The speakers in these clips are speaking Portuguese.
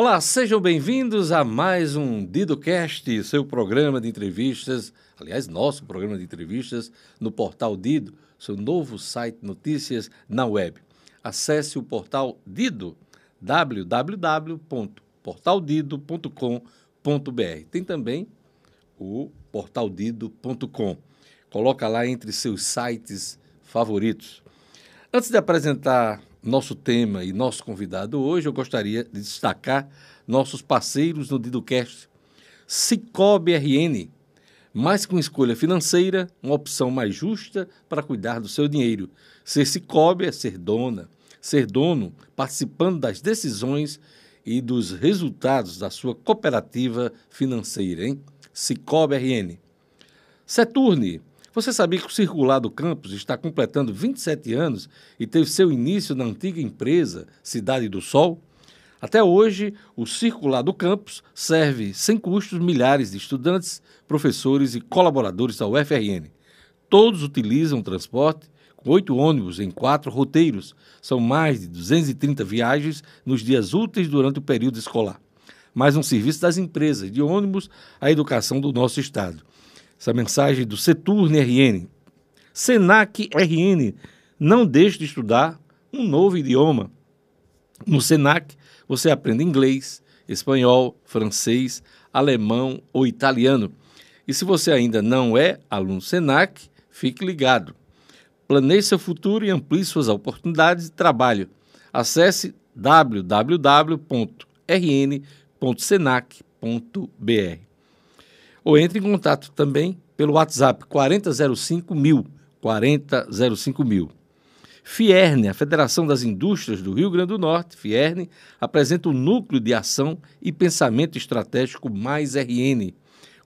Olá, sejam bem-vindos a mais um DidoCast, seu programa de entrevistas, aliás, nosso programa de entrevistas no portal Dido, seu novo site notícias na web. Acesse o portal Dido, www.portaldido.com.br. Tem também o portaldido.com. Coloca lá entre seus sites favoritos. Antes de apresentar nosso tema e nosso convidado hoje, eu gostaria de destacar nossos parceiros no DidoCast. Cicobi RN, mais que uma escolha financeira, uma opção mais justa para cuidar do seu dinheiro. Ser Cicobi é ser dona, ser dono, participando das decisões e dos resultados da sua cooperativa financeira, hein? Cicobi RN. Seturne, você sabia que o Circular do Campus está completando 27 anos e teve seu início na antiga empresa Cidade do Sol? Até hoje, o Circular do Campus serve sem custos milhares de estudantes, professores e colaboradores da UFRN. Todos utilizam o transporte com oito ônibus em quatro roteiros. São mais de 230 viagens nos dias úteis durante o período escolar. Mais um serviço das empresas de ônibus à educação do nosso Estado essa mensagem do Seturne RN. Senac RN, não deixe de estudar um novo idioma. No Senac, você aprende inglês, espanhol, francês, alemão ou italiano. E se você ainda não é aluno Senac, fique ligado. Planeje seu futuro e amplie suas oportunidades de trabalho. Acesse www.rn.senac.br ou entre em contato também pelo WhatsApp 4005 mil, 4005 mil. Fierne, a Federação das Indústrias do Rio Grande do Norte, Fierne, apresenta o núcleo de ação e pensamento estratégico Mais RN.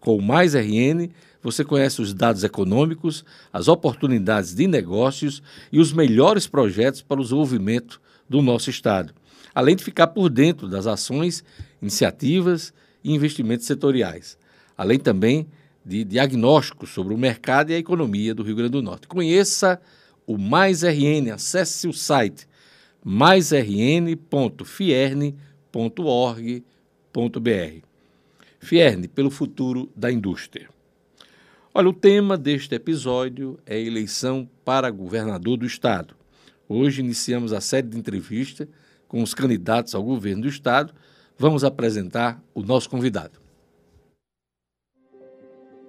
Com o Mais RN, você conhece os dados econômicos, as oportunidades de negócios e os melhores projetos para o desenvolvimento do nosso Estado, além de ficar por dentro das ações, iniciativas e investimentos setoriais além também de diagnósticos sobre o mercado e a economia do Rio Grande do Norte. Conheça o Mais RN, acesse o site maisrn.fierne.org.br. Fierne, pelo futuro da indústria. Olha, o tema deste episódio é eleição para governador do Estado. Hoje iniciamos a série de entrevistas com os candidatos ao governo do Estado. Vamos apresentar o nosso convidado.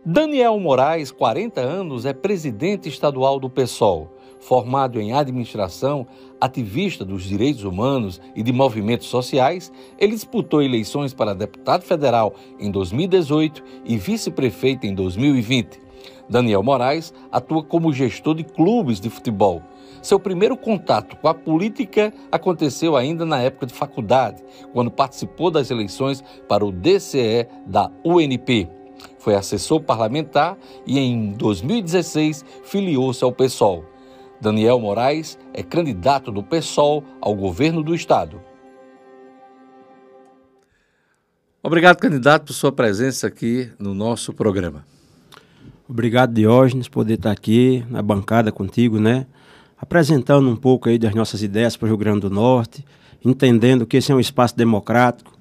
Daniel Moraes, 40 anos, é presidente estadual do PSOL. Formado em administração, ativista dos direitos humanos e de movimentos sociais, ele disputou eleições para deputado federal em 2018 e vice-prefeito em 2020. Daniel Moraes atua como gestor de clubes de futebol. Seu primeiro contato com a política aconteceu ainda na época de faculdade, quando participou das eleições para o DCE da UNP. Foi assessor parlamentar e em 2016 filiou-se ao PSOL. Daniel Moraes é candidato do PSOL ao governo do estado. Obrigado, candidato, por sua presença aqui no nosso programa. Obrigado, Diógenes, por poder estar aqui na bancada contigo, né? Apresentando um pouco aí das nossas ideias para o Rio Grande do Norte, entendendo que esse é um espaço democrático,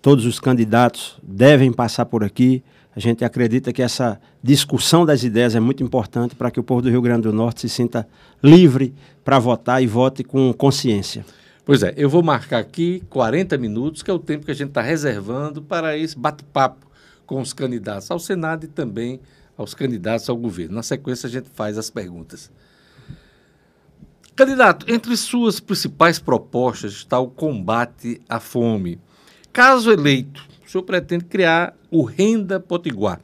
todos os candidatos devem passar por aqui, a gente acredita que essa discussão das ideias é muito importante para que o povo do Rio Grande do Norte se sinta livre para votar e vote com consciência. Pois é, eu vou marcar aqui 40 minutos, que é o tempo que a gente está reservando para esse bate-papo com os candidatos ao Senado e também aos candidatos ao governo. Na sequência, a gente faz as perguntas. Candidato, entre suas principais propostas está o combate à fome. Caso eleito, o senhor pretende criar o Renda Potiguar.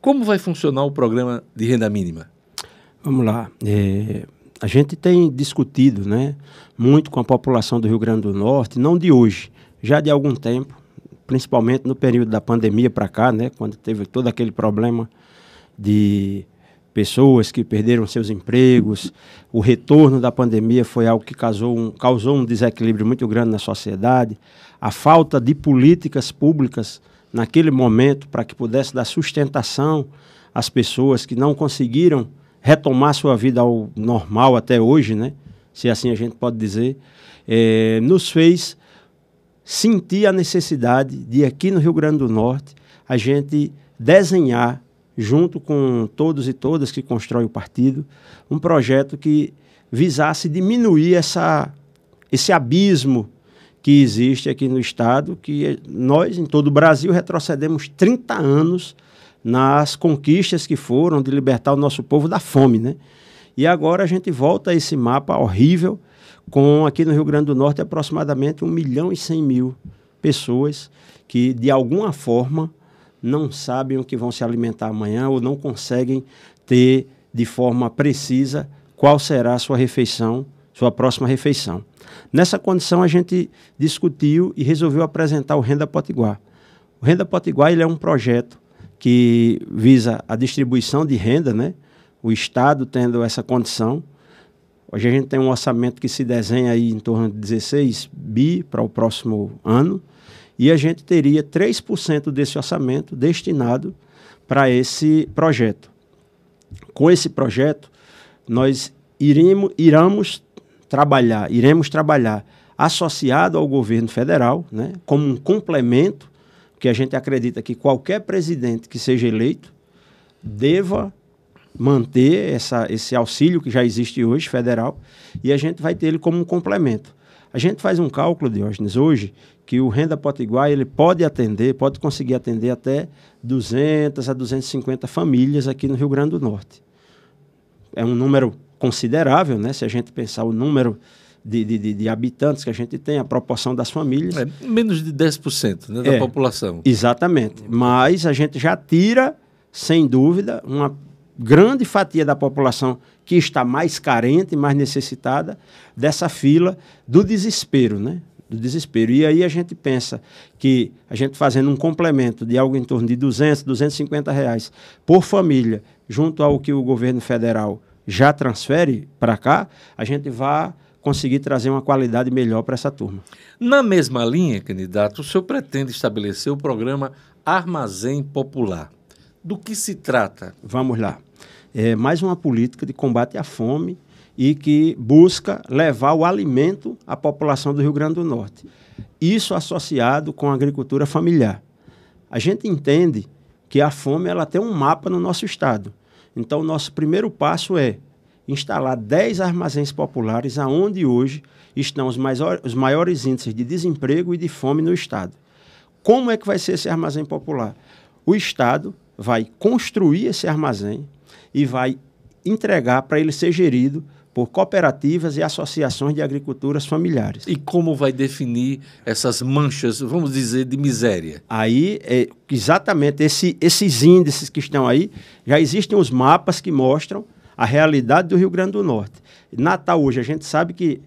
Como vai funcionar o programa de renda mínima? Vamos lá. É, a gente tem discutido né, muito com a população do Rio Grande do Norte, não de hoje, já de algum tempo, principalmente no período da pandemia para cá, né, quando teve todo aquele problema de pessoas que perderam seus empregos. O retorno da pandemia foi algo que causou um, causou um desequilíbrio muito grande na sociedade. A falta de políticas públicas naquele momento para que pudesse dar sustentação às pessoas que não conseguiram retomar sua vida ao normal até hoje, né? se assim a gente pode dizer, é, nos fez senti a necessidade de, aqui no Rio Grande do Norte, a gente desenhar, junto com todos e todas que constroem o partido, um projeto que visasse diminuir essa, esse abismo que existe aqui no Estado, que nós, em todo o Brasil, retrocedemos 30 anos nas conquistas que foram de libertar o nosso povo da fome, né? E agora a gente volta a esse mapa horrível, com aqui no Rio Grande do Norte aproximadamente 1 milhão e 100 mil pessoas que, de alguma forma, não sabem o que vão se alimentar amanhã ou não conseguem ter de forma precisa qual será a sua refeição, sua próxima refeição. Nessa condição, a gente discutiu e resolveu apresentar o Renda Potiguar. O Renda Potiguar ele é um projeto que visa a distribuição de renda, né? o Estado tendo essa condição. Hoje a gente tem um orçamento que se desenha aí em torno de 16 bi para o próximo ano, e a gente teria 3% desse orçamento destinado para esse projeto. Com esse projeto, nós iremos, iremos trabalhar, iremos trabalhar associado ao governo federal, né, como um complemento que a gente acredita que qualquer presidente que seja eleito deva manter essa, esse auxílio que já existe hoje, federal, e a gente vai ter ele como um complemento. A gente faz um cálculo, Diógenes, hoje, que o Renda Potiguar ele pode atender, pode conseguir atender até 200 a 250 famílias aqui no Rio Grande do Norte. É um número considerável, né? Se a gente pensar o número de, de, de, habitantes que a gente tem, a proporção das famílias. É, menos de 10% né, da é, população. Exatamente. Mas a gente já tira, sem dúvida, uma grande fatia da população que está mais carente, mais necessitada dessa fila do desespero, né? Do desespero. E aí a gente pensa que a gente fazendo um complemento de algo em torno de 200, 250 reais por família, junto ao que o governo federal já transfere para cá, a gente vai conseguir trazer uma qualidade melhor para essa turma. Na mesma linha, candidato, o senhor pretende estabelecer o programa Armazém Popular. Do que se trata? Vamos lá. É mais uma política de combate à fome e que busca levar o alimento à população do Rio Grande do Norte. Isso associado com a agricultura familiar. A gente entende que a fome ela tem um mapa no nosso estado. Então, nosso primeiro passo é instalar 10 armazéns populares aonde hoje estão os, mais, os maiores índices de desemprego e de fome no Estado. Como é que vai ser esse armazém popular? O Estado vai construir esse armazém e vai entregar para ele ser gerido por cooperativas e associações de agriculturas familiares. E como vai definir essas manchas, vamos dizer, de miséria? Aí, é, exatamente, esse, esses índices que estão aí, já existem os mapas que mostram a realidade do Rio Grande do Norte. Natal hoje, a gente sabe que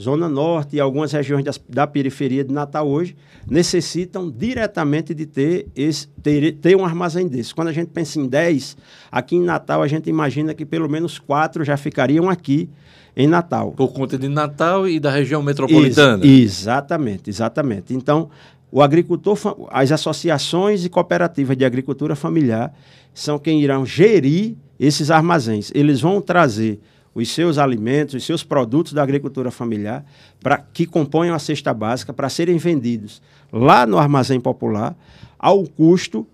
Zona Norte e algumas regiões das, da periferia de Natal hoje necessitam diretamente de ter, esse, ter, ter um armazém desse. Quando a gente pensa em 10, aqui em Natal a gente imagina que pelo menos quatro já ficariam aqui em Natal. Por conta de Natal e da região metropolitana. Ex exatamente, exatamente. Então, o agricultor, as associações e cooperativas de agricultura familiar são quem irão gerir esses armazéns. Eles vão trazer os seus alimentos, os seus produtos da agricultura familiar, para que compõem a cesta básica, para serem vendidos lá no armazém popular, ao custo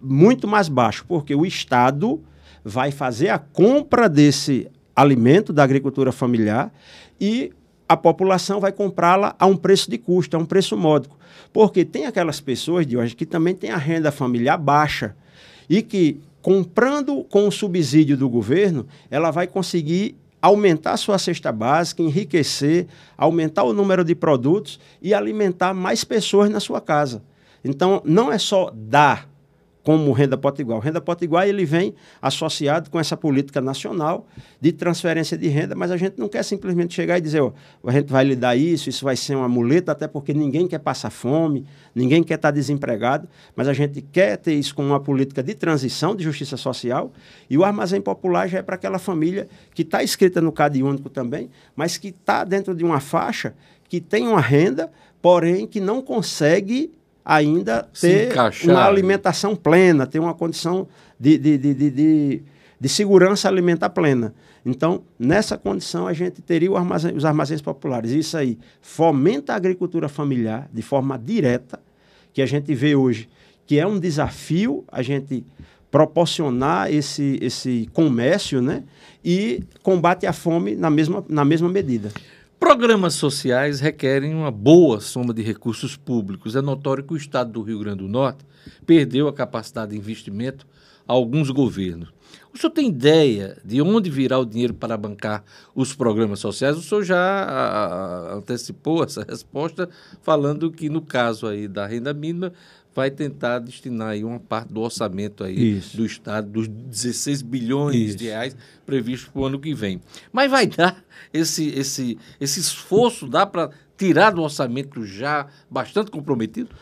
muito mais baixo, porque o Estado vai fazer a compra desse alimento da agricultura familiar e a população vai comprá-la a um preço de custo, a um preço módico. Porque tem aquelas pessoas de hoje que também têm a renda familiar baixa e que comprando com o subsídio do governo, ela vai conseguir aumentar sua cesta básica, enriquecer, aumentar o número de produtos e alimentar mais pessoas na sua casa. Então, não é só dar como renda potiguar. O renda potiguar ele vem associado com essa política nacional de transferência de renda, mas a gente não quer simplesmente chegar e dizer, ó, a gente vai lhe dar isso, isso vai ser uma muleta, até porque ninguém quer passar fome, ninguém quer estar desempregado, mas a gente quer ter isso como uma política de transição de justiça social e o armazém popular já é para aquela família que está escrita no CAD único também, mas que está dentro de uma faixa que tem uma renda, porém que não consegue ainda ter uma alimentação plena, ter uma condição de, de, de, de, de segurança alimentar plena. Então, nessa condição, a gente teria armazém, os armazéns populares. Isso aí fomenta a agricultura familiar de forma direta, que a gente vê hoje que é um desafio a gente proporcionar esse, esse comércio né? e combate à fome na mesma, na mesma medida. Programas sociais requerem uma boa soma de recursos públicos. É notório que o Estado do Rio Grande do Norte perdeu a capacidade de investimento a alguns governos. O senhor tem ideia de onde virá o dinheiro para bancar os programas sociais? O senhor já antecipou essa resposta, falando que no caso aí da renda mínima vai tentar destinar aí uma parte do orçamento aí Isso. do Estado, dos 16 bilhões Isso. de reais previstos para o ano que vem. Mas vai dar esse, esse, esse esforço, dá para tirar do orçamento já bastante comprometido?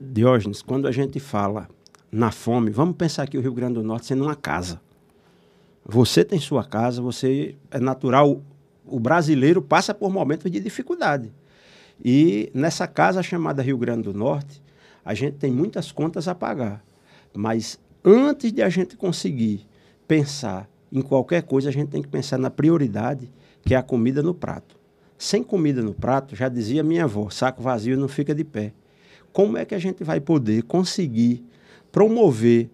Diógenes, quando a gente fala na fome, vamos pensar aqui o Rio Grande do Norte sendo uma casa. Você tem sua casa, você é natural. O brasileiro passa por momentos de dificuldade. E nessa casa chamada Rio Grande do Norte, a gente tem muitas contas a pagar. Mas antes de a gente conseguir pensar em qualquer coisa, a gente tem que pensar na prioridade, que é a comida no prato. Sem comida no prato, já dizia minha avó, saco vazio não fica de pé. Como é que a gente vai poder conseguir promover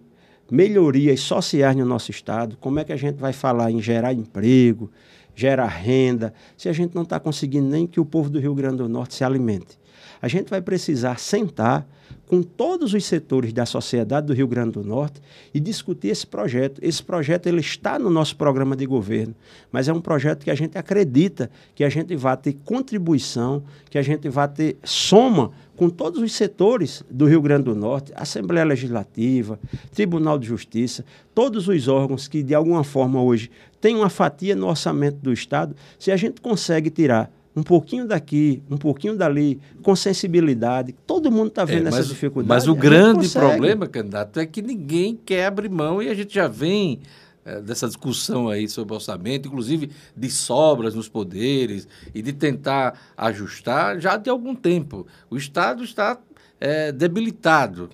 melhorias sociais no nosso estado, como é que a gente vai falar em gerar emprego, gerar renda, se a gente não está conseguindo nem que o povo do Rio Grande do Norte se alimente? A gente vai precisar sentar com todos os setores da sociedade do Rio Grande do Norte e discutir esse projeto. Esse projeto ele está no nosso programa de governo, mas é um projeto que a gente acredita que a gente vai ter contribuição, que a gente vai ter soma com todos os setores do Rio Grande do Norte, Assembleia Legislativa, Tribunal de Justiça, todos os órgãos que de alguma forma hoje têm uma fatia no orçamento do Estado, se a gente consegue tirar um pouquinho daqui, um pouquinho dali, com sensibilidade. Todo mundo está vendo é, mas, essa dificuldade. Mas o grande problema, candidato, é que ninguém quer abrir mão e a gente já vem é, dessa discussão aí sobre orçamento, inclusive de sobras nos poderes e de tentar ajustar já de algum tempo. O Estado está é, debilitado.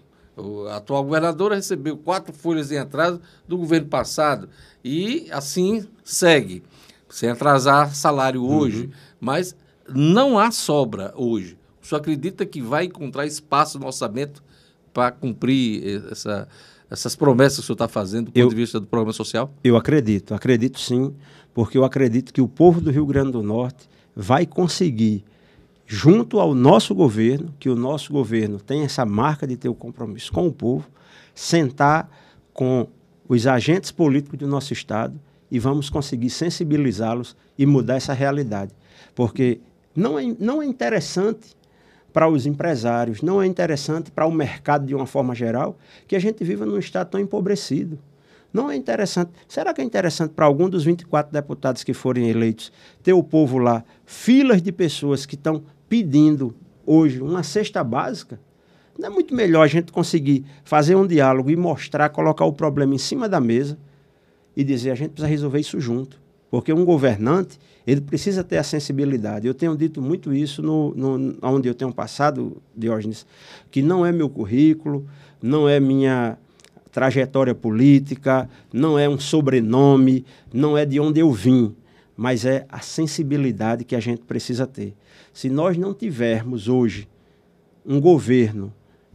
A atual governadora recebeu quatro folhas em atraso do governo passado e assim segue, sem atrasar salário hoje. Uhum mas não há sobra hoje. O senhor acredita que vai encontrar espaço no orçamento para cumprir essa, essas promessas que o senhor está fazendo do ponto eu, de vista do programa social? Eu acredito, acredito sim, porque eu acredito que o povo do Rio Grande do Norte vai conseguir, junto ao nosso governo, que o nosso governo tem essa marca de ter o compromisso com o povo, sentar com os agentes políticos do nosso Estado e vamos conseguir sensibilizá-los e mudar essa realidade. Porque não é, não é interessante para os empresários, não é interessante para o mercado de uma forma geral que a gente viva num estado tão empobrecido. Não é interessante. Será que é interessante para algum dos 24 deputados que forem eleitos ter o povo lá, filas de pessoas que estão pedindo hoje uma cesta básica? Não é muito melhor a gente conseguir fazer um diálogo e mostrar, colocar o problema em cima da mesa e dizer a gente precisa resolver isso junto. Porque um governante, ele precisa ter a sensibilidade. Eu tenho dito muito isso no, no, onde eu tenho passado, Diógenes, que não é meu currículo, não é minha trajetória política, não é um sobrenome, não é de onde eu vim, mas é a sensibilidade que a gente precisa ter. Se nós não tivermos hoje um governo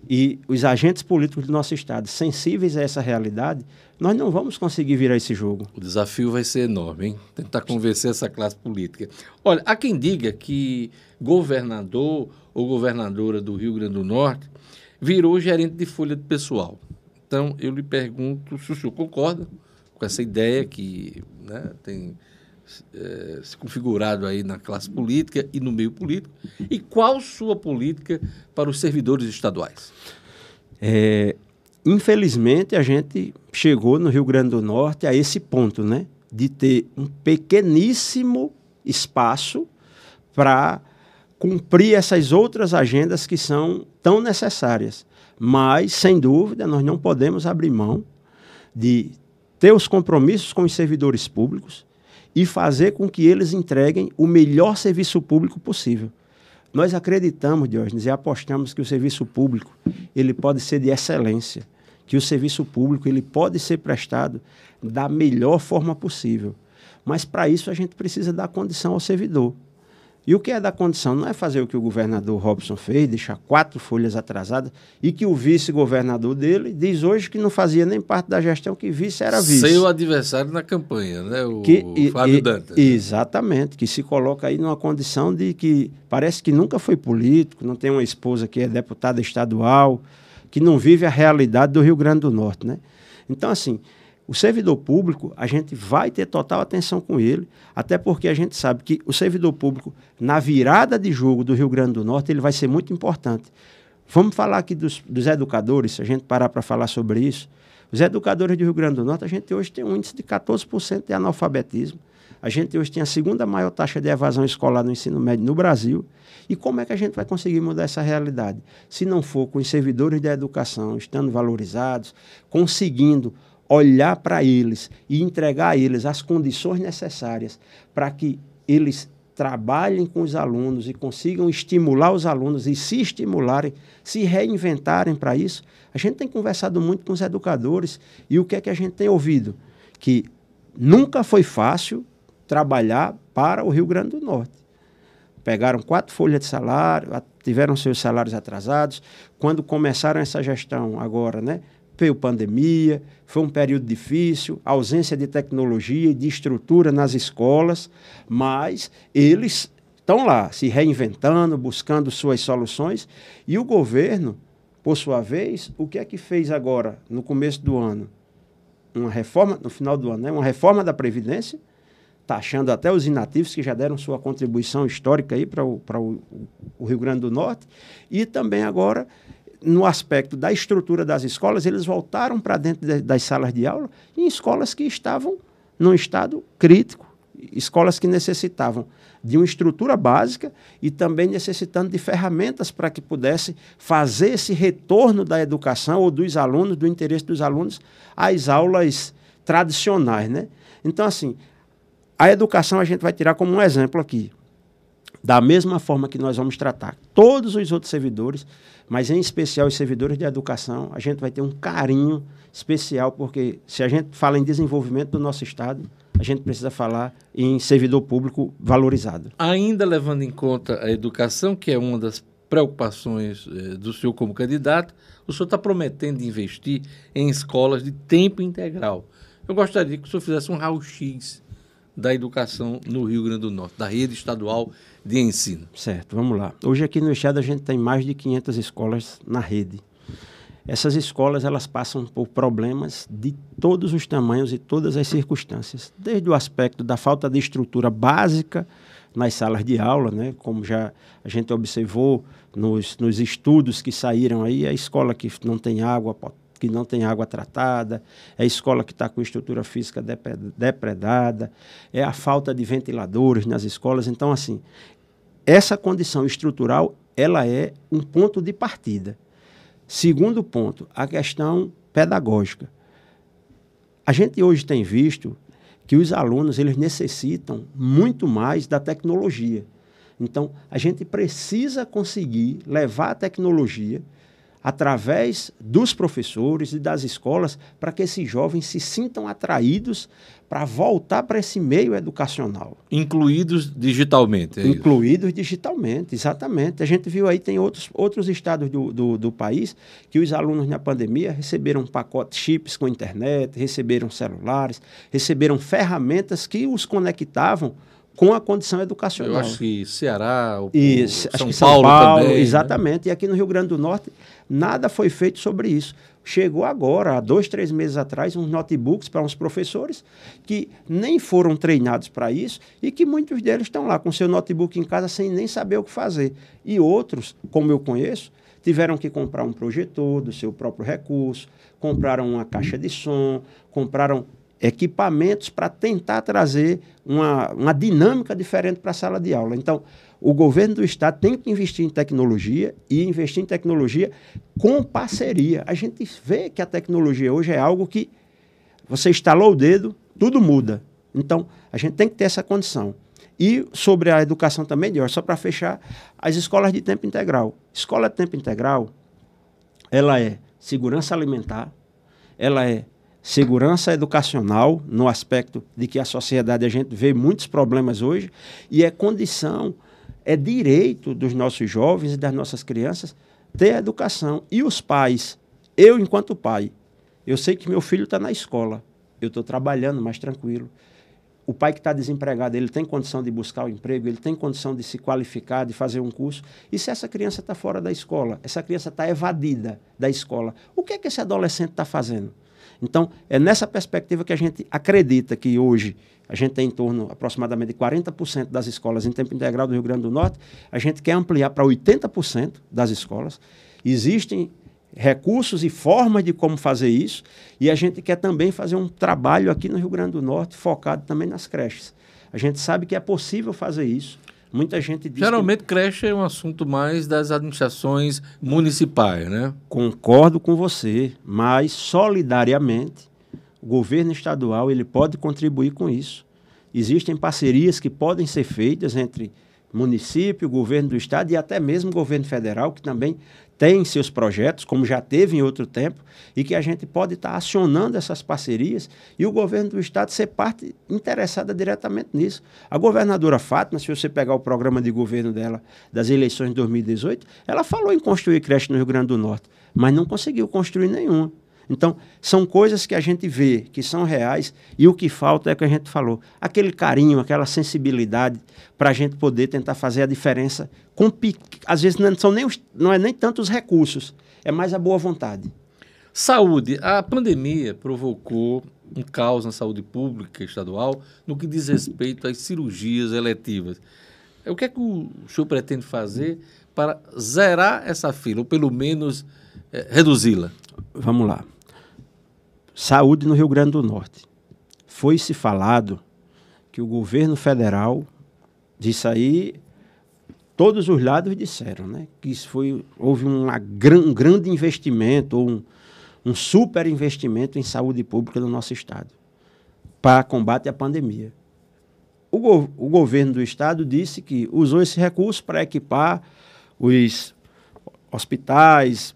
e os agentes políticos do nosso Estado sensíveis a essa realidade, nós não vamos conseguir virar esse jogo. O desafio vai ser enorme, hein? Tentar convencer essa classe política. Olha, há quem diga que governador ou governadora do Rio Grande do Norte virou gerente de folha de pessoal. Então, eu lhe pergunto se o senhor concorda com essa ideia que né, tem é, se configurado aí na classe política e no meio político? E qual sua política para os servidores estaduais? É, infelizmente, a gente chegou no Rio Grande do Norte a esse ponto, né? De ter um pequeníssimo espaço para cumprir essas outras agendas que são tão necessárias. Mas, sem dúvida, nós não podemos abrir mão de ter os compromissos com os servidores públicos, e fazer com que eles entreguem o melhor serviço público possível. Nós acreditamos, Diógenes, e apostamos que o serviço público ele pode ser de excelência, que o serviço público ele pode ser prestado da melhor forma possível. Mas para isso a gente precisa dar condição ao servidor. E o que é da condição? Não é fazer o que o governador Robson fez, deixar quatro folhas atrasadas, e que o vice-governador dele diz hoje que não fazia nem parte da gestão, que vice era vice. Seu adversário na campanha, né? O que, Fábio e, Dantas. Exatamente, que se coloca aí numa condição de que parece que nunca foi político, não tem uma esposa que é deputada estadual, que não vive a realidade do Rio Grande do Norte, né? Então, assim, o servidor público, a gente vai ter total atenção com ele, até porque a gente sabe que o servidor público, na virada de jogo do Rio Grande do Norte, ele vai ser muito importante. Vamos falar aqui dos, dos educadores, se a gente parar para falar sobre isso. Os educadores do Rio Grande do Norte, a gente hoje tem um índice de 14% de analfabetismo. A gente hoje tem a segunda maior taxa de evasão escolar no ensino médio no Brasil. E como é que a gente vai conseguir mudar essa realidade? Se não for com os servidores da educação estando valorizados, conseguindo olhar para eles e entregar a eles as condições necessárias para que eles trabalhem com os alunos e consigam estimular os alunos e se estimularem, se reinventarem para isso. A gente tem conversado muito com os educadores e o que é que a gente tem ouvido? Que nunca foi fácil trabalhar para o Rio Grande do Norte. Pegaram quatro folhas de salário, tiveram seus salários atrasados. Quando começaram essa gestão agora, né, veio pandemia, foi um período difícil, ausência de tecnologia e de estrutura nas escolas, mas eles estão lá, se reinventando, buscando suas soluções, e o governo, por sua vez, o que é que fez agora, no começo do ano? Uma reforma, no final do ano, né? uma reforma da Previdência, taxando até os inativos que já deram sua contribuição histórica aí para o, o, o Rio Grande do Norte, e também agora no aspecto da estrutura das escolas, eles voltaram para dentro de, das salas de aula em escolas que estavam num estado crítico, escolas que necessitavam de uma estrutura básica e também necessitando de ferramentas para que pudesse fazer esse retorno da educação ou dos alunos, do interesse dos alunos, às aulas tradicionais, né? Então, assim, a educação a gente vai tirar como um exemplo aqui. Da mesma forma que nós vamos tratar todos os outros servidores, mas em especial os servidores de educação, a gente vai ter um carinho especial, porque se a gente fala em desenvolvimento do nosso Estado, a gente precisa falar em servidor público valorizado. Ainda levando em conta a educação, que é uma das preocupações eh, do senhor como candidato, o senhor está prometendo investir em escolas de tempo integral. Eu gostaria que o senhor fizesse um raio-x da educação no Rio Grande do Norte, da rede estadual de ensino. Certo, vamos lá. Hoje aqui no Estado a gente tem mais de 500 escolas na rede. Essas escolas elas passam por problemas de todos os tamanhos e todas as circunstâncias, desde o aspecto da falta de estrutura básica nas salas de aula, né? como já a gente observou nos, nos estudos que saíram aí, a escola que não tem água que não tem água tratada, é escola que está com estrutura física depredada, é a falta de ventiladores nas escolas. Então, assim, essa condição estrutural ela é um ponto de partida. Segundo ponto, a questão pedagógica. A gente hoje tem visto que os alunos eles necessitam muito mais da tecnologia. Então, a gente precisa conseguir levar a tecnologia através dos professores e das escolas, para que esses jovens se sintam atraídos para voltar para esse meio educacional. Incluídos digitalmente. É Incluídos isso? digitalmente, exatamente. A gente viu aí, tem outros, outros estados do, do, do, país que os alunos na pandemia receberam pacotes chips com internet, receberam celulares, receberam ferramentas que os conectavam com a condição educacional. Eu acho que Ceará, o, e, São, acho que São Paulo, Paulo também. Né? Exatamente. Né? E aqui no Rio Grande do Norte, nada foi feito sobre isso. Chegou agora, há dois, três meses atrás, uns notebooks para uns professores que nem foram treinados para isso e que muitos deles estão lá com seu notebook em casa sem nem saber o que fazer. E outros, como eu conheço, tiveram que comprar um projetor do seu próprio recurso, compraram uma caixa de som, compraram equipamentos para tentar trazer uma, uma dinâmica diferente para a sala de aula. Então, o governo do estado tem que investir em tecnologia e investir em tecnologia com parceria. A gente vê que a tecnologia hoje é algo que você instalou o dedo, tudo muda. Então, a gente tem que ter essa condição. E sobre a educação também, só para fechar, as escolas de tempo integral. Escola de tempo integral, ela é segurança alimentar, ela é segurança educacional, no aspecto de que a sociedade a gente vê muitos problemas hoje, e é condição, é direito dos nossos jovens e das nossas crianças ter educação. E os pais, eu enquanto pai, eu sei que meu filho está na escola, eu estou trabalhando mais tranquilo. O pai que está desempregado, ele tem condição de buscar o um emprego, ele tem condição de se qualificar, de fazer um curso. E se essa criança está fora da escola, essa criança está evadida da escola, o que é que esse adolescente está fazendo? Então, é nessa perspectiva que a gente acredita que hoje a gente tem em torno aproximadamente de 40% das escolas em tempo integral do Rio Grande do Norte, a gente quer ampliar para 80% das escolas. Existem recursos e formas de como fazer isso, e a gente quer também fazer um trabalho aqui no Rio Grande do Norte focado também nas creches. A gente sabe que é possível fazer isso. Muita gente diz Geralmente que... creche é um assunto mais das administrações municipais, né? Concordo com você, mas solidariamente o governo estadual ele pode contribuir com isso. Existem parcerias que podem ser feitas entre município, governo do estado e até mesmo governo federal, que também tem seus projetos, como já teve em outro tempo, e que a gente pode estar acionando essas parcerias e o governo do estado ser parte interessada diretamente nisso. A governadora Fátima, se você pegar o programa de governo dela das eleições de 2018, ela falou em construir creche no Rio Grande do Norte, mas não conseguiu construir nenhuma. Então, são coisas que a gente vê que são reais e o que falta é o que a gente falou: aquele carinho, aquela sensibilidade para a gente poder tentar fazer a diferença. Com, às vezes não, são nem os, não é nem tanto os recursos, é mais a boa vontade. Saúde. A pandemia provocou um caos na saúde pública estadual no que diz respeito às cirurgias eletivas. O que é que o senhor pretende fazer para zerar essa fila, ou pelo menos é, reduzi-la? Vamos lá saúde no Rio Grande do Norte. Foi se falado que o governo federal, disso aí, todos os lados disseram, né? Que isso foi, houve uma, um grande investimento, ou um, um super investimento em saúde pública no nosso estado, para combate à pandemia. O, go o governo do estado disse que usou esse recurso para equipar os hospitais,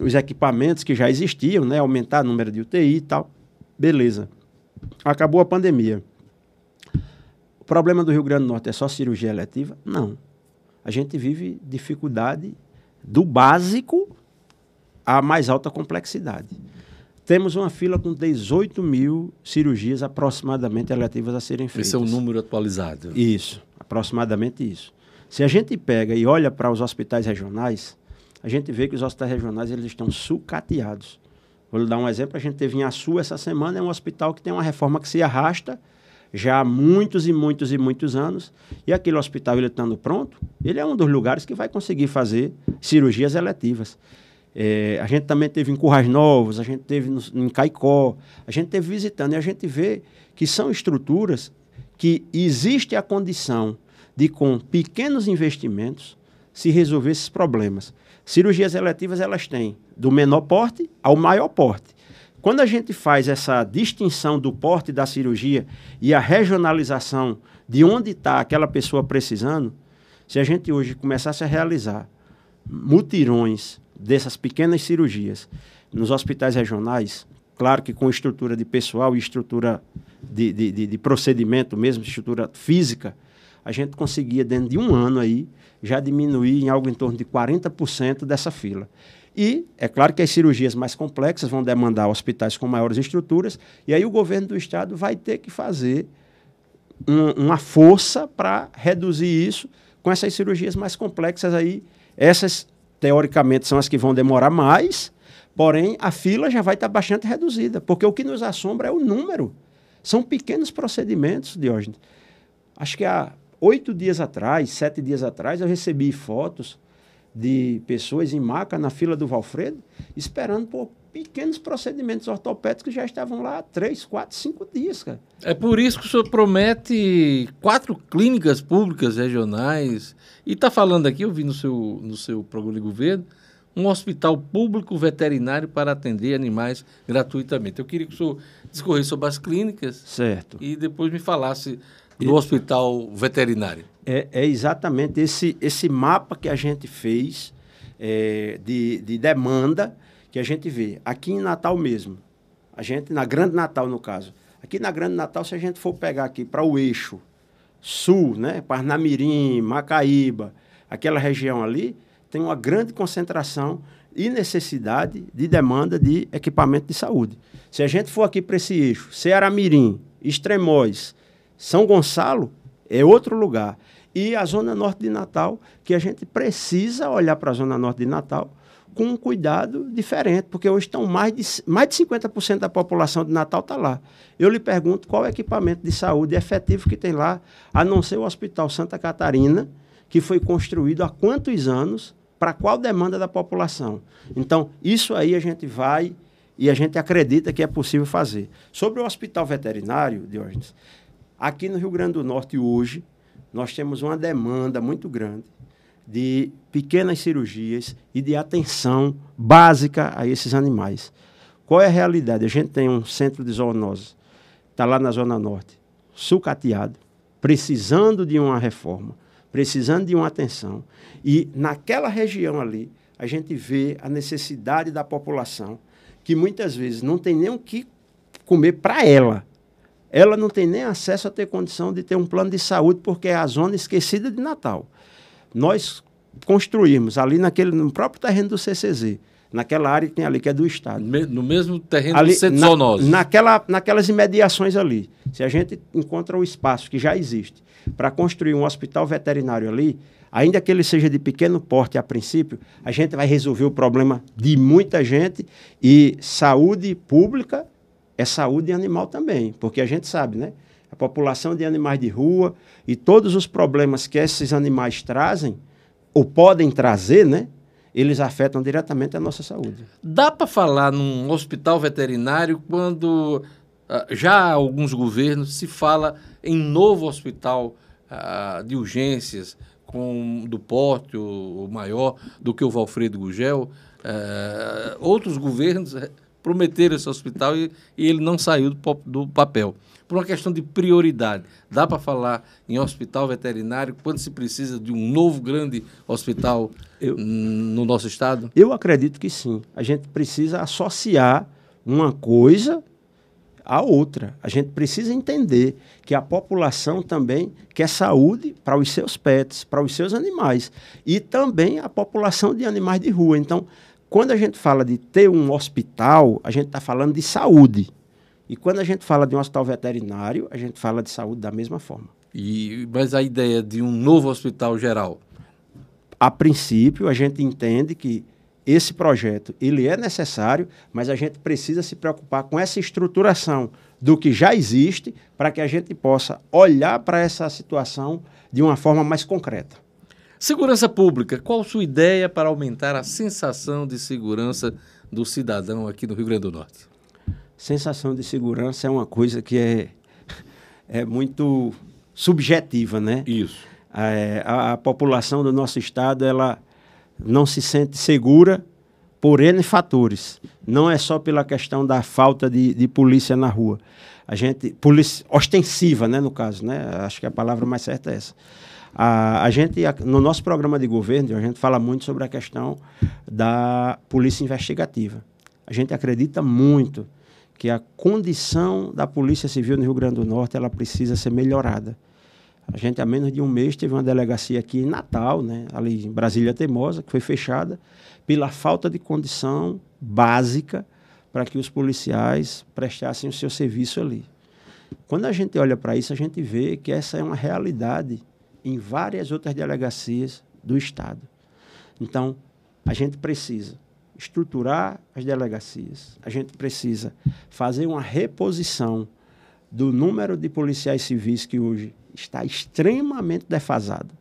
os equipamentos que já existiam, né? Aumentar o número de UTI e tal. Beleza. Acabou a pandemia. O problema do Rio Grande do Norte é só cirurgia eletiva? Não. A gente vive dificuldade do básico à mais alta complexidade. Temos uma fila com 18 mil cirurgias aproximadamente eletivas a serem feitas. Esse é o número atualizado. Isso, aproximadamente isso. Se a gente pega e olha para os hospitais regionais, a gente vê que os hospitais regionais eles estão sucateados. Vou lhe dar um exemplo, a gente teve em Açu essa semana, é um hospital que tem uma reforma que se arrasta já há muitos e muitos e muitos anos, e aquele hospital ele estando pronto, ele é um dos lugares que vai conseguir fazer cirurgias eletivas. É, a gente também teve em Currais Novos, a gente teve no, em Caicó, a gente teve visitando, e a gente vê que são estruturas que existe a condição de, com pequenos investimentos, se resolver esses problemas. Cirurgias eletivas elas têm do menor porte ao maior porte. Quando a gente faz essa distinção do porte da cirurgia e a regionalização de onde está aquela pessoa precisando, se a gente hoje começasse a realizar mutirões dessas pequenas cirurgias nos hospitais regionais, claro que com estrutura de pessoal e estrutura de, de, de, de procedimento mesmo, estrutura física, a gente conseguia, dentro de um ano aí, já diminuir em algo em torno de 40% dessa fila. E é claro que as cirurgias mais complexas vão demandar hospitais com maiores estruturas, e aí o governo do estado vai ter que fazer um, uma força para reduzir isso com essas cirurgias mais complexas aí. Essas, teoricamente, são as que vão demorar mais, porém a fila já vai estar bastante reduzida, porque o que nos assombra é o número. São pequenos procedimentos, Diógenes. Acho que há oito dias atrás, sete dias atrás, eu recebi fotos de pessoas em maca na fila do Valfredo, esperando por pequenos procedimentos ortopédicos que já estavam lá há três, quatro, cinco dias, cara. É por isso que o senhor promete quatro clínicas públicas regionais. E está falando aqui, eu vi no seu, no seu programa de governo, um hospital público veterinário para atender animais gratuitamente. Eu queria que o senhor discorresse sobre as clínicas. Certo. E depois me falasse do hospital veterinário. É, é, exatamente esse, esse mapa que a gente fez é, de, de demanda que a gente vê. Aqui em Natal mesmo, A gente, na Grande Natal, no caso. Aqui na Grande Natal, se a gente for pegar aqui para o eixo sul, né? Parnamirim, Macaíba, aquela região ali, tem uma grande concentração e necessidade de demanda de equipamento de saúde. Se a gente for aqui para esse eixo, Ceará-Mirim, Extremóis, São Gonçalo, é outro lugar. E a Zona Norte de Natal, que a gente precisa olhar para a Zona Norte de Natal com um cuidado diferente, porque hoje estão mais de, mais de 50% da população de Natal está lá. Eu lhe pergunto qual é o equipamento de saúde efetivo que tem lá, a não ser o Hospital Santa Catarina, que foi construído há quantos anos, para qual demanda da população. Então, isso aí a gente vai e a gente acredita que é possível fazer. Sobre o hospital veterinário, Diógenes, aqui no Rio Grande do Norte hoje, nós temos uma demanda muito grande de pequenas cirurgias e de atenção básica a esses animais. Qual é a realidade? A gente tem um centro de zoonose, está lá na Zona Norte, sucateado, precisando de uma reforma, precisando de uma atenção. E naquela região ali, a gente vê a necessidade da população, que muitas vezes não tem nem o que comer para ela. Ela não tem nem acesso a ter condição de ter um plano de saúde, porque é a zona esquecida de Natal. Nós construímos ali naquele, no próprio terreno do CCZ, naquela área que tem ali, que é do Estado. No mesmo terreno ali, do centro na, zoonose. Naquela, naquelas imediações ali. Se a gente encontra o espaço que já existe para construir um hospital veterinário ali, ainda que ele seja de pequeno porte a princípio, a gente vai resolver o problema de muita gente e saúde pública é saúde animal também, porque a gente sabe, né? A população de animais de rua e todos os problemas que esses animais trazem ou podem trazer, né? Eles afetam diretamente a nossa saúde. Dá para falar num hospital veterinário quando uh, já alguns governos se fala em novo hospital uh, de urgências com do porte o, maior do que o Valfredo Gugel. Uh, outros governos prometeram esse hospital e, e ele não saiu do, do papel por uma questão de prioridade. Dá para falar em hospital veterinário quando se precisa de um novo grande hospital eu, no nosso estado? Eu acredito que sim. A gente precisa associar uma coisa à outra. A gente precisa entender que a população também quer saúde para os seus pets, para os seus animais. E também a população de animais de rua. Então, quando a gente fala de ter um hospital, a gente está falando de saúde. E quando a gente fala de um hospital veterinário, a gente fala de saúde da mesma forma. E, mas a ideia de um novo hospital geral? A princípio, a gente entende que esse projeto ele é necessário, mas a gente precisa se preocupar com essa estruturação do que já existe para que a gente possa olhar para essa situação de uma forma mais concreta. Segurança pública, qual sua ideia para aumentar a sensação de segurança do cidadão aqui no Rio Grande do Norte? sensação de segurança é uma coisa que é, é muito subjetiva, né? Isso. É, a, a, população do nosso estado ela não se sente segura por N fatores. Não é só pela questão da falta de, de polícia na rua. A gente, polícia ostensiva, né, no caso, né? Acho que a palavra mais certa é essa. A, a gente, no nosso programa de governo, a gente fala muito sobre a questão da polícia investigativa. A gente acredita muito que a condição da Polícia Civil no Rio Grande do Norte ela precisa ser melhorada. A gente, há menos de um mês, teve uma delegacia aqui em Natal, né, ali em Brasília Teimosa, que foi fechada pela falta de condição básica para que os policiais prestassem o seu serviço ali. Quando a gente olha para isso, a gente vê que essa é uma realidade em várias outras delegacias do Estado. Então, a gente precisa estruturar as delegacias. A gente precisa fazer uma reposição do número de policiais civis que hoje está extremamente defasado.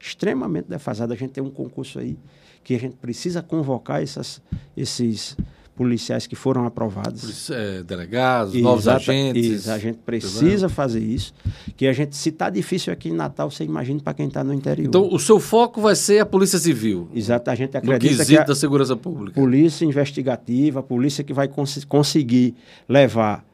Extremamente defasado. A gente tem um concurso aí que a gente precisa convocar essas, esses policiais que foram aprovados. É, delegados, Exata, novos agentes. Isso, a gente precisa fazer isso. Que a gente, se está difícil aqui em Natal, você imagina para quem está no interior. Então, o seu foco vai ser a Polícia Civil. Exato, a gente acredita no que a da segurança pública. Polícia investigativa, a polícia que vai cons conseguir levar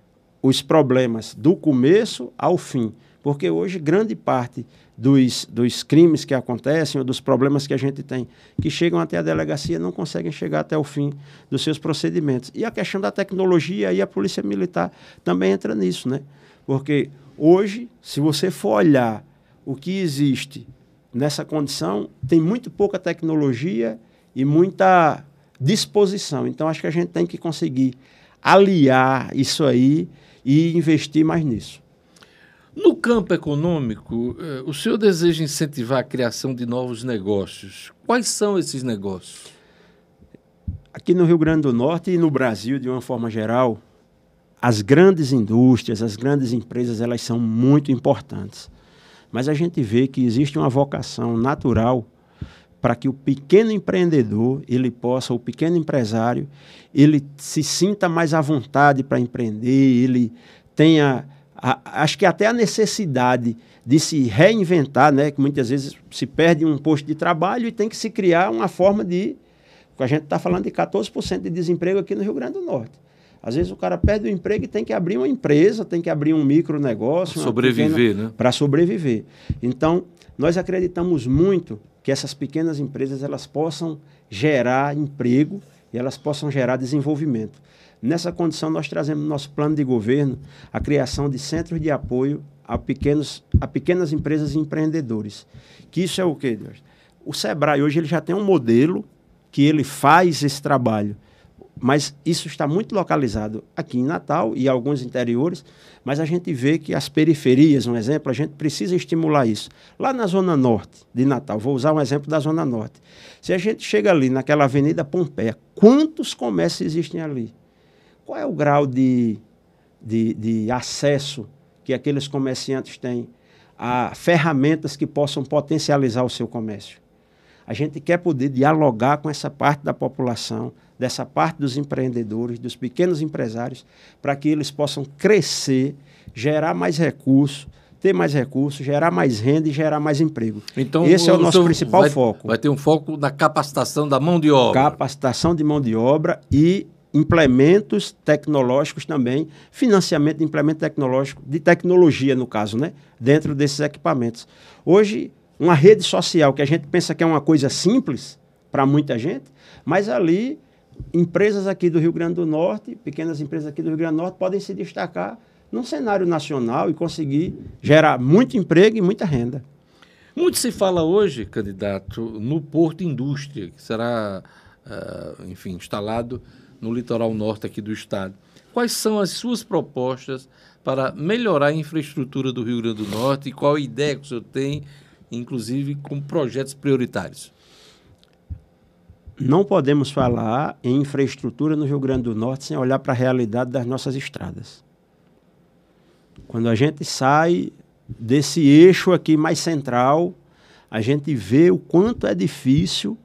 os problemas do começo ao fim. Porque hoje, grande parte dos, dos crimes que acontecem ou dos problemas que a gente tem, que chegam até a delegacia, não conseguem chegar até o fim dos seus procedimentos. E a questão da tecnologia, aí a Polícia Militar também entra nisso, né? Porque hoje, se você for olhar o que existe nessa condição, tem muito pouca tecnologia e muita disposição. Então, acho que a gente tem que conseguir aliar isso aí e investir mais nisso. No campo econômico, eh, o senhor deseja incentivar a criação de novos negócios. Quais são esses negócios? Aqui no Rio Grande do Norte e no Brasil, de uma forma geral, as grandes indústrias, as grandes empresas, elas são muito importantes. Mas a gente vê que existe uma vocação natural para que o pequeno empreendedor, ele possa, o pequeno empresário, ele se sinta mais à vontade para empreender, ele tenha, a, acho que até a necessidade de se reinventar, né? Que muitas vezes se perde um posto de trabalho e tem que se criar uma forma de. A gente está falando de 14% de desemprego aqui no Rio Grande do Norte. Às vezes o cara perde o emprego e tem que abrir uma empresa, tem que abrir um micronegócio. Sobreviver, né? Para sobreviver. Então, nós acreditamos muito que essas pequenas empresas elas possam gerar emprego e elas possam gerar desenvolvimento. Nessa condição, nós trazemos no nosso plano de governo a criação de centros de apoio a, pequenos, a pequenas empresas e empreendedores. Que isso é o quê? O Sebrae hoje ele já tem um modelo que ele faz esse trabalho mas isso está muito localizado aqui em Natal e alguns interiores, mas a gente vê que as periferias, um exemplo, a gente precisa estimular isso. Lá na Zona Norte de Natal, vou usar um exemplo da Zona Norte. Se a gente chega ali naquela Avenida Pompeia, quantos comércios existem ali? Qual é o grau de, de, de acesso que aqueles comerciantes têm a ferramentas que possam potencializar o seu comércio? A gente quer poder dialogar com essa parte da população, dessa parte dos empreendedores, dos pequenos empresários, para que eles possam crescer, gerar mais recursos, ter mais recursos, gerar mais renda e gerar mais emprego. Então, esse é o nosso principal vai, foco. Vai ter um foco na capacitação da mão de obra. Capacitação de mão de obra e implementos tecnológicos também, financiamento de implemento tecnológico, de tecnologia no caso, né, dentro desses equipamentos. Hoje, uma rede social que a gente pensa que é uma coisa simples para muita gente, mas ali empresas aqui do Rio Grande do Norte, pequenas empresas aqui do Rio Grande do Norte, podem se destacar num cenário nacional e conseguir gerar muito emprego e muita renda. Muito se fala hoje, candidato, no Porto Indústria, que será, uh, enfim, instalado no litoral norte aqui do estado. Quais são as suas propostas para melhorar a infraestrutura do Rio Grande do Norte e qual a ideia que o senhor tem, inclusive, com projetos prioritários? não podemos falar em infraestrutura no Rio Grande do Norte sem olhar para a realidade das nossas estradas. Quando a gente sai desse eixo aqui mais central, a gente vê o quanto é difícil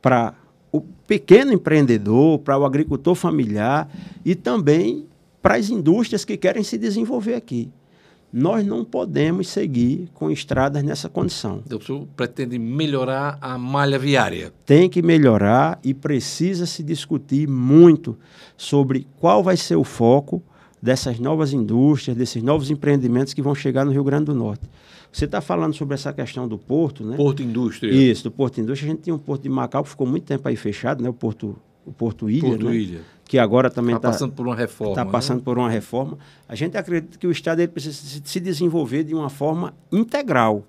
para o pequeno empreendedor, para o agricultor familiar e também para as indústrias que querem se desenvolver aqui nós não podemos seguir com estradas nessa condição. Então, o senhor pretende melhorar a malha viária? Tem que melhorar e precisa se discutir muito sobre qual vai ser o foco dessas novas indústrias, desses novos empreendimentos que vão chegar no Rio Grande do Norte. Você está falando sobre essa questão do porto, né? Porto Indústria. Isso, do Porto Indústria. A gente tinha um porto de Macau que ficou muito tempo aí fechado, né? O Porto, o porto Ilha. Porto né? Ilha que agora também está tá passando por uma reforma. Está passando né? por uma reforma. A gente acredita que o Estado ele precisa se desenvolver de uma forma integral,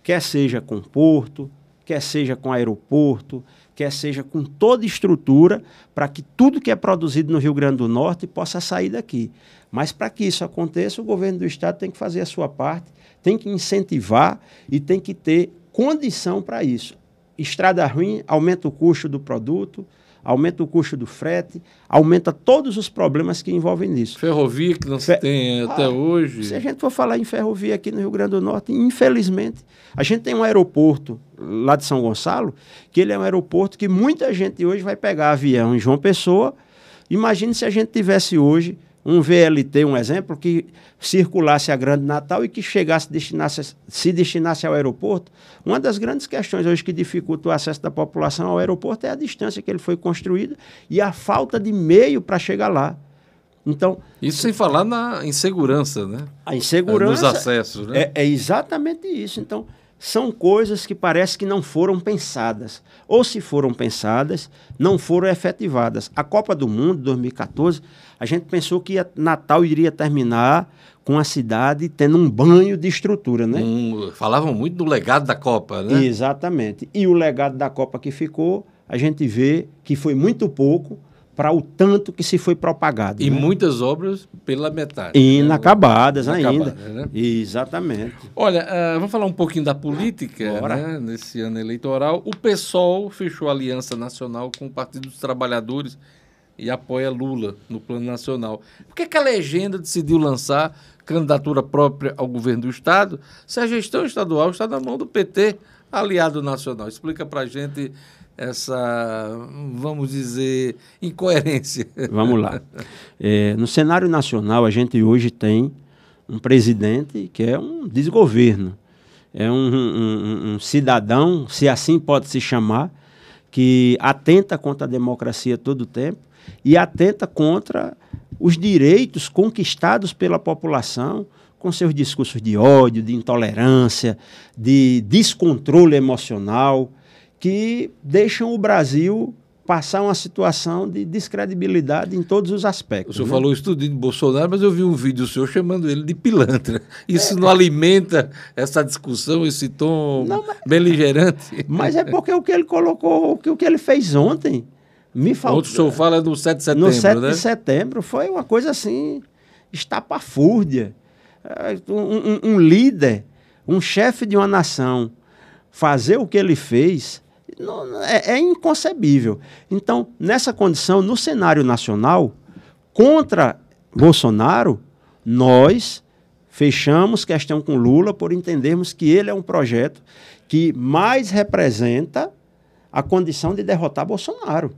quer seja com porto, quer seja com aeroporto, quer seja com toda estrutura para que tudo que é produzido no Rio Grande do Norte possa sair daqui. Mas para que isso aconteça, o governo do Estado tem que fazer a sua parte, tem que incentivar e tem que ter condição para isso. Estrada ruim aumenta o custo do produto, aumenta o custo do frete, aumenta todos os problemas que envolvem nisso. Ferrovia que não se tem até ah, hoje. Se a gente for falar em ferrovia aqui no Rio Grande do Norte, infelizmente, a gente tem um aeroporto lá de São Gonçalo, que ele é um aeroporto que muita gente hoje vai pegar avião em João Pessoa. Imagine se a gente tivesse hoje um VLT, um exemplo, que circulasse a Grande Natal e que chegasse, destinasse, se destinasse ao aeroporto. Uma das grandes questões hoje que dificulta o acesso da população ao aeroporto é a distância que ele foi construído e a falta de meio para chegar lá. Então, isso sem falar na insegurança, né? A insegurança. Nos acessos, né? É, é exatamente isso. Então, são coisas que parece que não foram pensadas. Ou se foram pensadas, não foram efetivadas. A Copa do Mundo 2014, a gente pensou que Natal iria terminar com a cidade tendo um banho de estrutura, né? Um, falavam muito do legado da Copa, né? Exatamente. E o legado da Copa que ficou, a gente vê que foi muito pouco para o tanto que se foi propagado. E né? muitas obras pela metade. Inacabadas né? ainda. Né? Exatamente. Olha, uh, vamos falar um pouquinho da política né? nesse ano eleitoral. O PSOL fechou aliança nacional com o Partido dos Trabalhadores e apoia Lula no plano nacional. Por que, que a legenda decidiu lançar candidatura própria ao governo do Estado se a gestão estadual está na mão do PT, aliado nacional? Explica para a gente essa, vamos dizer, incoerência. Vamos lá. É, no cenário nacional, a gente hoje tem um presidente que é um desgoverno. É um, um, um cidadão, se assim pode se chamar, que atenta contra a democracia todo o tempo e atenta contra os direitos conquistados pela população com seus discursos de ódio, de intolerância, de descontrole emocional que deixam o Brasil passar uma situação de descredibilidade em todos os aspectos. O senhor né? falou isso tudo de Bolsonaro, mas eu vi um vídeo do senhor chamando ele de pilantra. Isso é, não alimenta essa discussão, esse tom não, mas, beligerante? Mas é porque o que ele colocou, o que, o que ele fez ontem, me faltou. Outro senhor fala no 7 de setembro, No 7 né? de setembro, foi uma coisa assim, estapafúrdia. É, um, um, um líder, um chefe de uma nação, fazer o que ele fez não, é, é inconcebível. Então, nessa condição, no cenário nacional, contra Bolsonaro, nós fechamos questão com Lula por entendermos que ele é um projeto que mais representa a condição de derrotar Bolsonaro.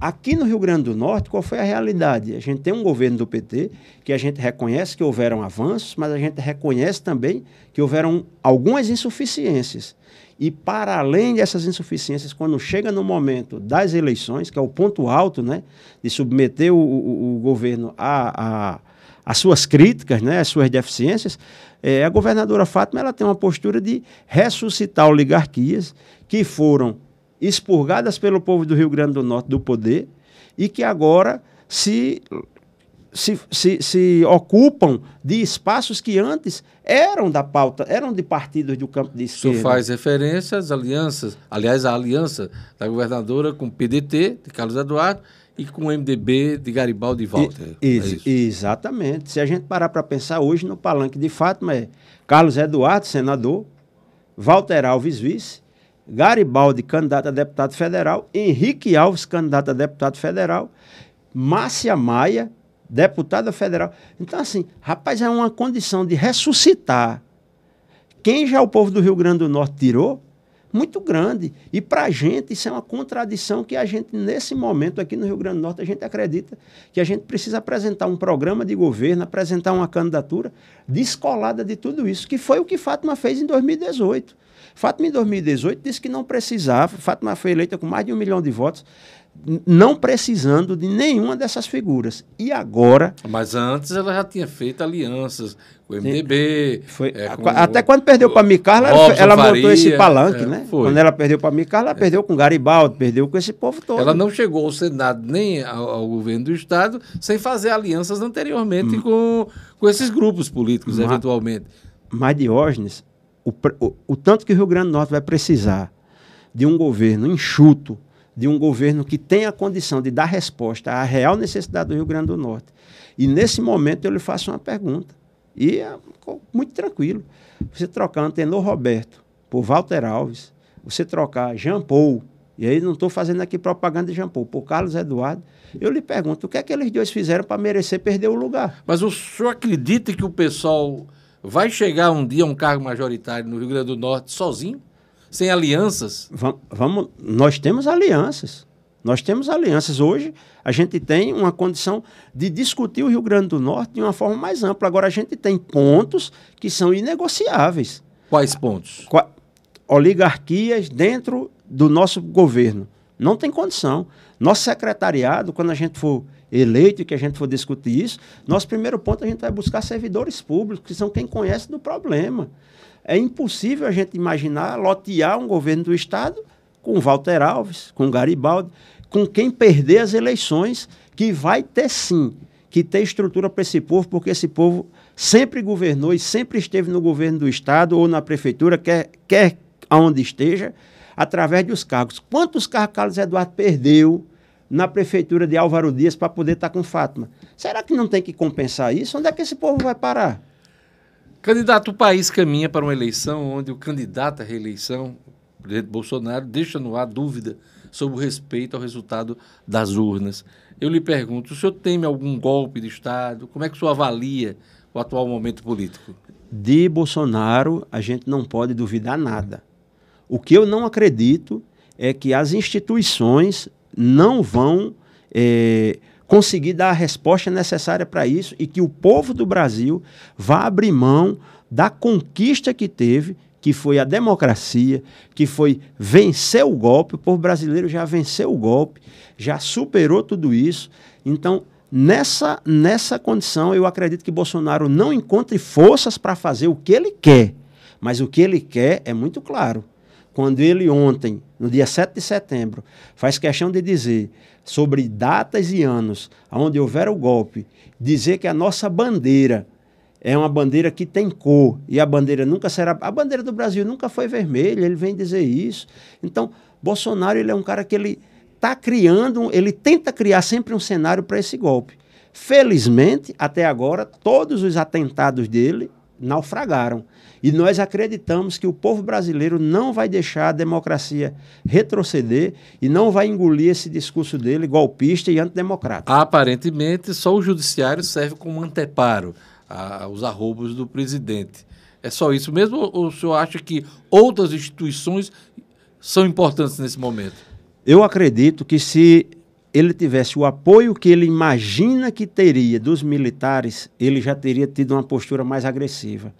Aqui no Rio Grande do Norte, qual foi a realidade? A gente tem um governo do PT que a gente reconhece que houveram avanços, mas a gente reconhece também que houveram algumas insuficiências. E para além dessas insuficiências, quando chega no momento das eleições, que é o ponto alto né, de submeter o, o, o governo a, a, a, suas críticas, né, as suas deficiências, é, a governadora Fátima ela tem uma postura de ressuscitar oligarquias que foram expurgadas pelo povo do Rio Grande do Norte do poder e que agora se se, se, se, ocupam de espaços que antes eram da pauta, eram de partidos do campo de esquerda. Isso faz referência às alianças, aliás, a aliança da governadora com o PDT, de Carlos Eduardo, e com o MDB de Garibaldi e Walter. E, é exatamente. Se a gente parar para pensar hoje no palanque de Fátima é Carlos Eduardo, senador, Walter Alves, vice, Garibaldi, candidato a deputado federal, Henrique Alves, candidato a deputado federal, Márcia Maia, deputada federal. Então, assim, rapaz, é uma condição de ressuscitar. Quem já o povo do Rio Grande do Norte tirou, muito grande. E para a gente, isso é uma contradição que a gente, nesse momento aqui no Rio Grande do Norte, a gente acredita que a gente precisa apresentar um programa de governo, apresentar uma candidatura descolada de tudo isso, que foi o que Fátima fez em 2018. Fátima, em 2018, disse que não precisava, Fátima foi eleita com mais de um milhão de votos, não precisando de nenhuma dessas figuras. E agora. Mas antes ela já tinha feito alianças com o MDB. Foi, é, com até o, quando perdeu para Micarla, ela, ela montou esse palanque, é, né? Foi. Quando ela perdeu para Micarla, ela é. perdeu com Garibaldi, perdeu com esse povo todo. Ela não chegou ao Senado nem ao, ao governo do Estado sem fazer alianças anteriormente hum. com, com esses grupos políticos, mas, eventualmente. Mas Diógenes, o, o, o tanto que o Rio Grande do Norte vai precisar de um governo enxuto, de um governo que tenha a condição de dar resposta à real necessidade do Rio Grande do Norte. E nesse momento eu lhe faço uma pergunta. E é muito tranquilo. Você trocar Antenor Roberto por Walter Alves, você trocar Jean Paul, e aí não estou fazendo aqui propaganda de Jean Paul, por Carlos Eduardo, eu lhe pergunto, o que é que eles dois fizeram para merecer perder o lugar? Mas o senhor acredita que o pessoal vai chegar um dia a um cargo majoritário no Rio Grande do Norte sozinho? Sem alianças? Vamos, nós temos alianças. Nós temos alianças. Hoje, a gente tem uma condição de discutir o Rio Grande do Norte de uma forma mais ampla. Agora, a gente tem pontos que são inegociáveis. Quais pontos? Qua oligarquias dentro do nosso governo. Não tem condição. Nosso secretariado, quando a gente for eleito e que a gente for discutir isso, nosso primeiro ponto a gente vai buscar servidores públicos, que são quem conhece do problema. É impossível a gente imaginar lotear um governo do Estado com Walter Alves, com Garibaldi, com quem perder as eleições, que vai ter sim, que ter estrutura para esse povo, porque esse povo sempre governou e sempre esteve no governo do Estado ou na prefeitura, quer, quer aonde esteja, através dos cargos. Quantos cargos Carlos Eduardo perdeu na prefeitura de Álvaro Dias para poder estar com Fátima? Será que não tem que compensar isso? Onde é que esse povo vai parar? Candidato, o país caminha para uma eleição onde o candidato à reeleição, o presidente Bolsonaro, deixa no ar dúvida sobre o respeito ao resultado das urnas. Eu lhe pergunto, o senhor teme algum golpe de Estado? Como é que o senhor avalia o atual momento político? De Bolsonaro, a gente não pode duvidar nada. O que eu não acredito é que as instituições não vão é, conseguir dar a resposta necessária para isso e que o povo do Brasil vá abrir mão da conquista que teve, que foi a democracia, que foi vencer o golpe. O povo brasileiro já venceu o golpe, já superou tudo isso. Então, nessa, nessa condição, eu acredito que Bolsonaro não encontre forças para fazer o que ele quer. Mas o que ele quer é muito claro quando ele ontem, no dia 7 de setembro, faz questão de dizer sobre datas e anos onde houver o golpe, dizer que a nossa bandeira é uma bandeira que tem cor e a bandeira nunca será. A bandeira do Brasil nunca foi vermelha, ele vem dizer isso. Então, Bolsonaro ele é um cara que ele está criando, ele tenta criar sempre um cenário para esse golpe. Felizmente, até agora, todos os atentados dele naufragaram. E nós acreditamos que o povo brasileiro não vai deixar a democracia retroceder e não vai engolir esse discurso dele golpista e antidemocrático. Aparentemente, só o judiciário serve como anteparo aos arrobos do presidente. É só isso mesmo ou o senhor acha que outras instituições são importantes nesse momento? Eu acredito que se ele tivesse o apoio que ele imagina que teria dos militares, ele já teria tido uma postura mais agressiva.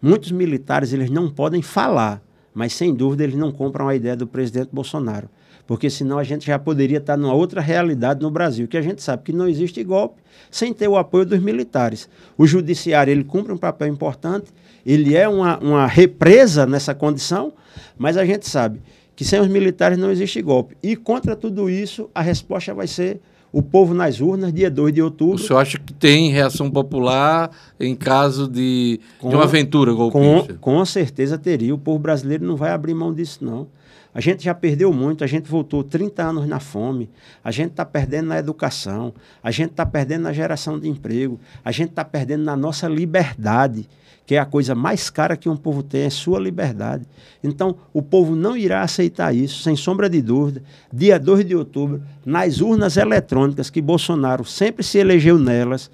Muitos militares eles não podem falar, mas sem dúvida eles não compram a ideia do presidente Bolsonaro, porque senão a gente já poderia estar numa outra realidade no Brasil, que a gente sabe que não existe golpe sem ter o apoio dos militares. O judiciário ele cumpre um papel importante, ele é uma, uma represa nessa condição, mas a gente sabe que sem os militares não existe golpe. E contra tudo isso, a resposta vai ser o povo nas urnas, dia 2 de outubro. O senhor acha que tem reação popular em caso de, com, de uma aventura golpista? Com, com certeza teria. O povo brasileiro não vai abrir mão disso, não. A gente já perdeu muito, a gente voltou 30 anos na fome, a gente está perdendo na educação, a gente está perdendo na geração de emprego, a gente está perdendo na nossa liberdade que é a coisa mais cara que um povo tem, é sua liberdade. Então, o povo não irá aceitar isso, sem sombra de dúvida. Dia 2 de outubro, nas urnas eletrônicas, que Bolsonaro sempre se elegeu nelas,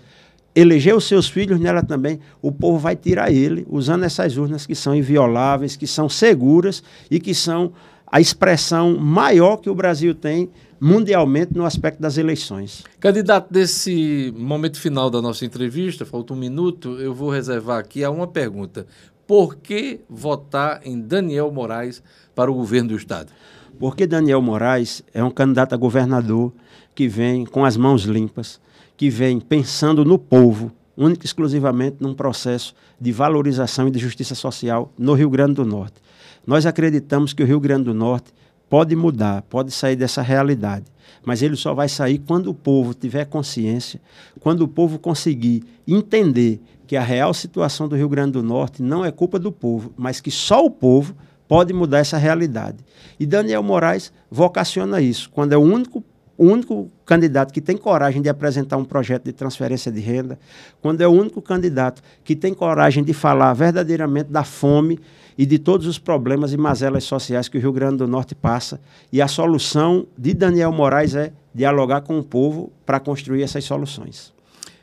elegeu seus filhos nela também, o povo vai tirar ele, usando essas urnas que são invioláveis, que são seguras e que são a expressão maior que o Brasil tem mundialmente no aspecto das eleições. Candidato, desse momento final da nossa entrevista, falta um minuto, eu vou reservar aqui a uma pergunta. Por que votar em Daniel Moraes para o governo do Estado? Porque Daniel Moraes é um candidato a governador que vem com as mãos limpas, que vem pensando no povo, única e exclusivamente num processo de valorização e de justiça social no Rio Grande do Norte. Nós acreditamos que o Rio Grande do Norte pode mudar, pode sair dessa realidade, mas ele só vai sair quando o povo tiver consciência, quando o povo conseguir entender que a real situação do Rio Grande do Norte não é culpa do povo, mas que só o povo pode mudar essa realidade. E Daniel Moraes vocaciona isso, quando é o único o único candidato que tem coragem de apresentar um projeto de transferência de renda, quando é o único candidato que tem coragem de falar verdadeiramente da fome e de todos os problemas e mazelas sociais que o Rio Grande do Norte passa. E a solução de Daniel Moraes é dialogar com o povo para construir essas soluções.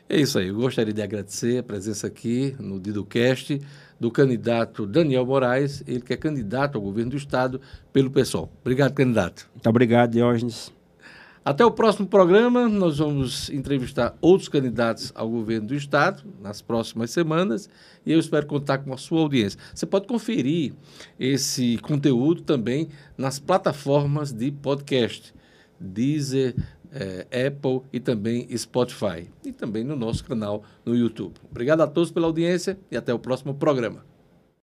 É isso aí. Eu gostaria de agradecer a presença aqui no DidoCast do candidato Daniel Moraes, ele que é candidato ao governo do Estado pelo PSOL. Obrigado, candidato. Muito obrigado, Diógenes. Até o próximo programa, nós vamos entrevistar outros candidatos ao governo do Estado nas próximas semanas e eu espero contar com a sua audiência. Você pode conferir esse conteúdo também nas plataformas de podcast, Deezer, é, Apple e também Spotify. E também no nosso canal no YouTube. Obrigado a todos pela audiência e até o próximo programa.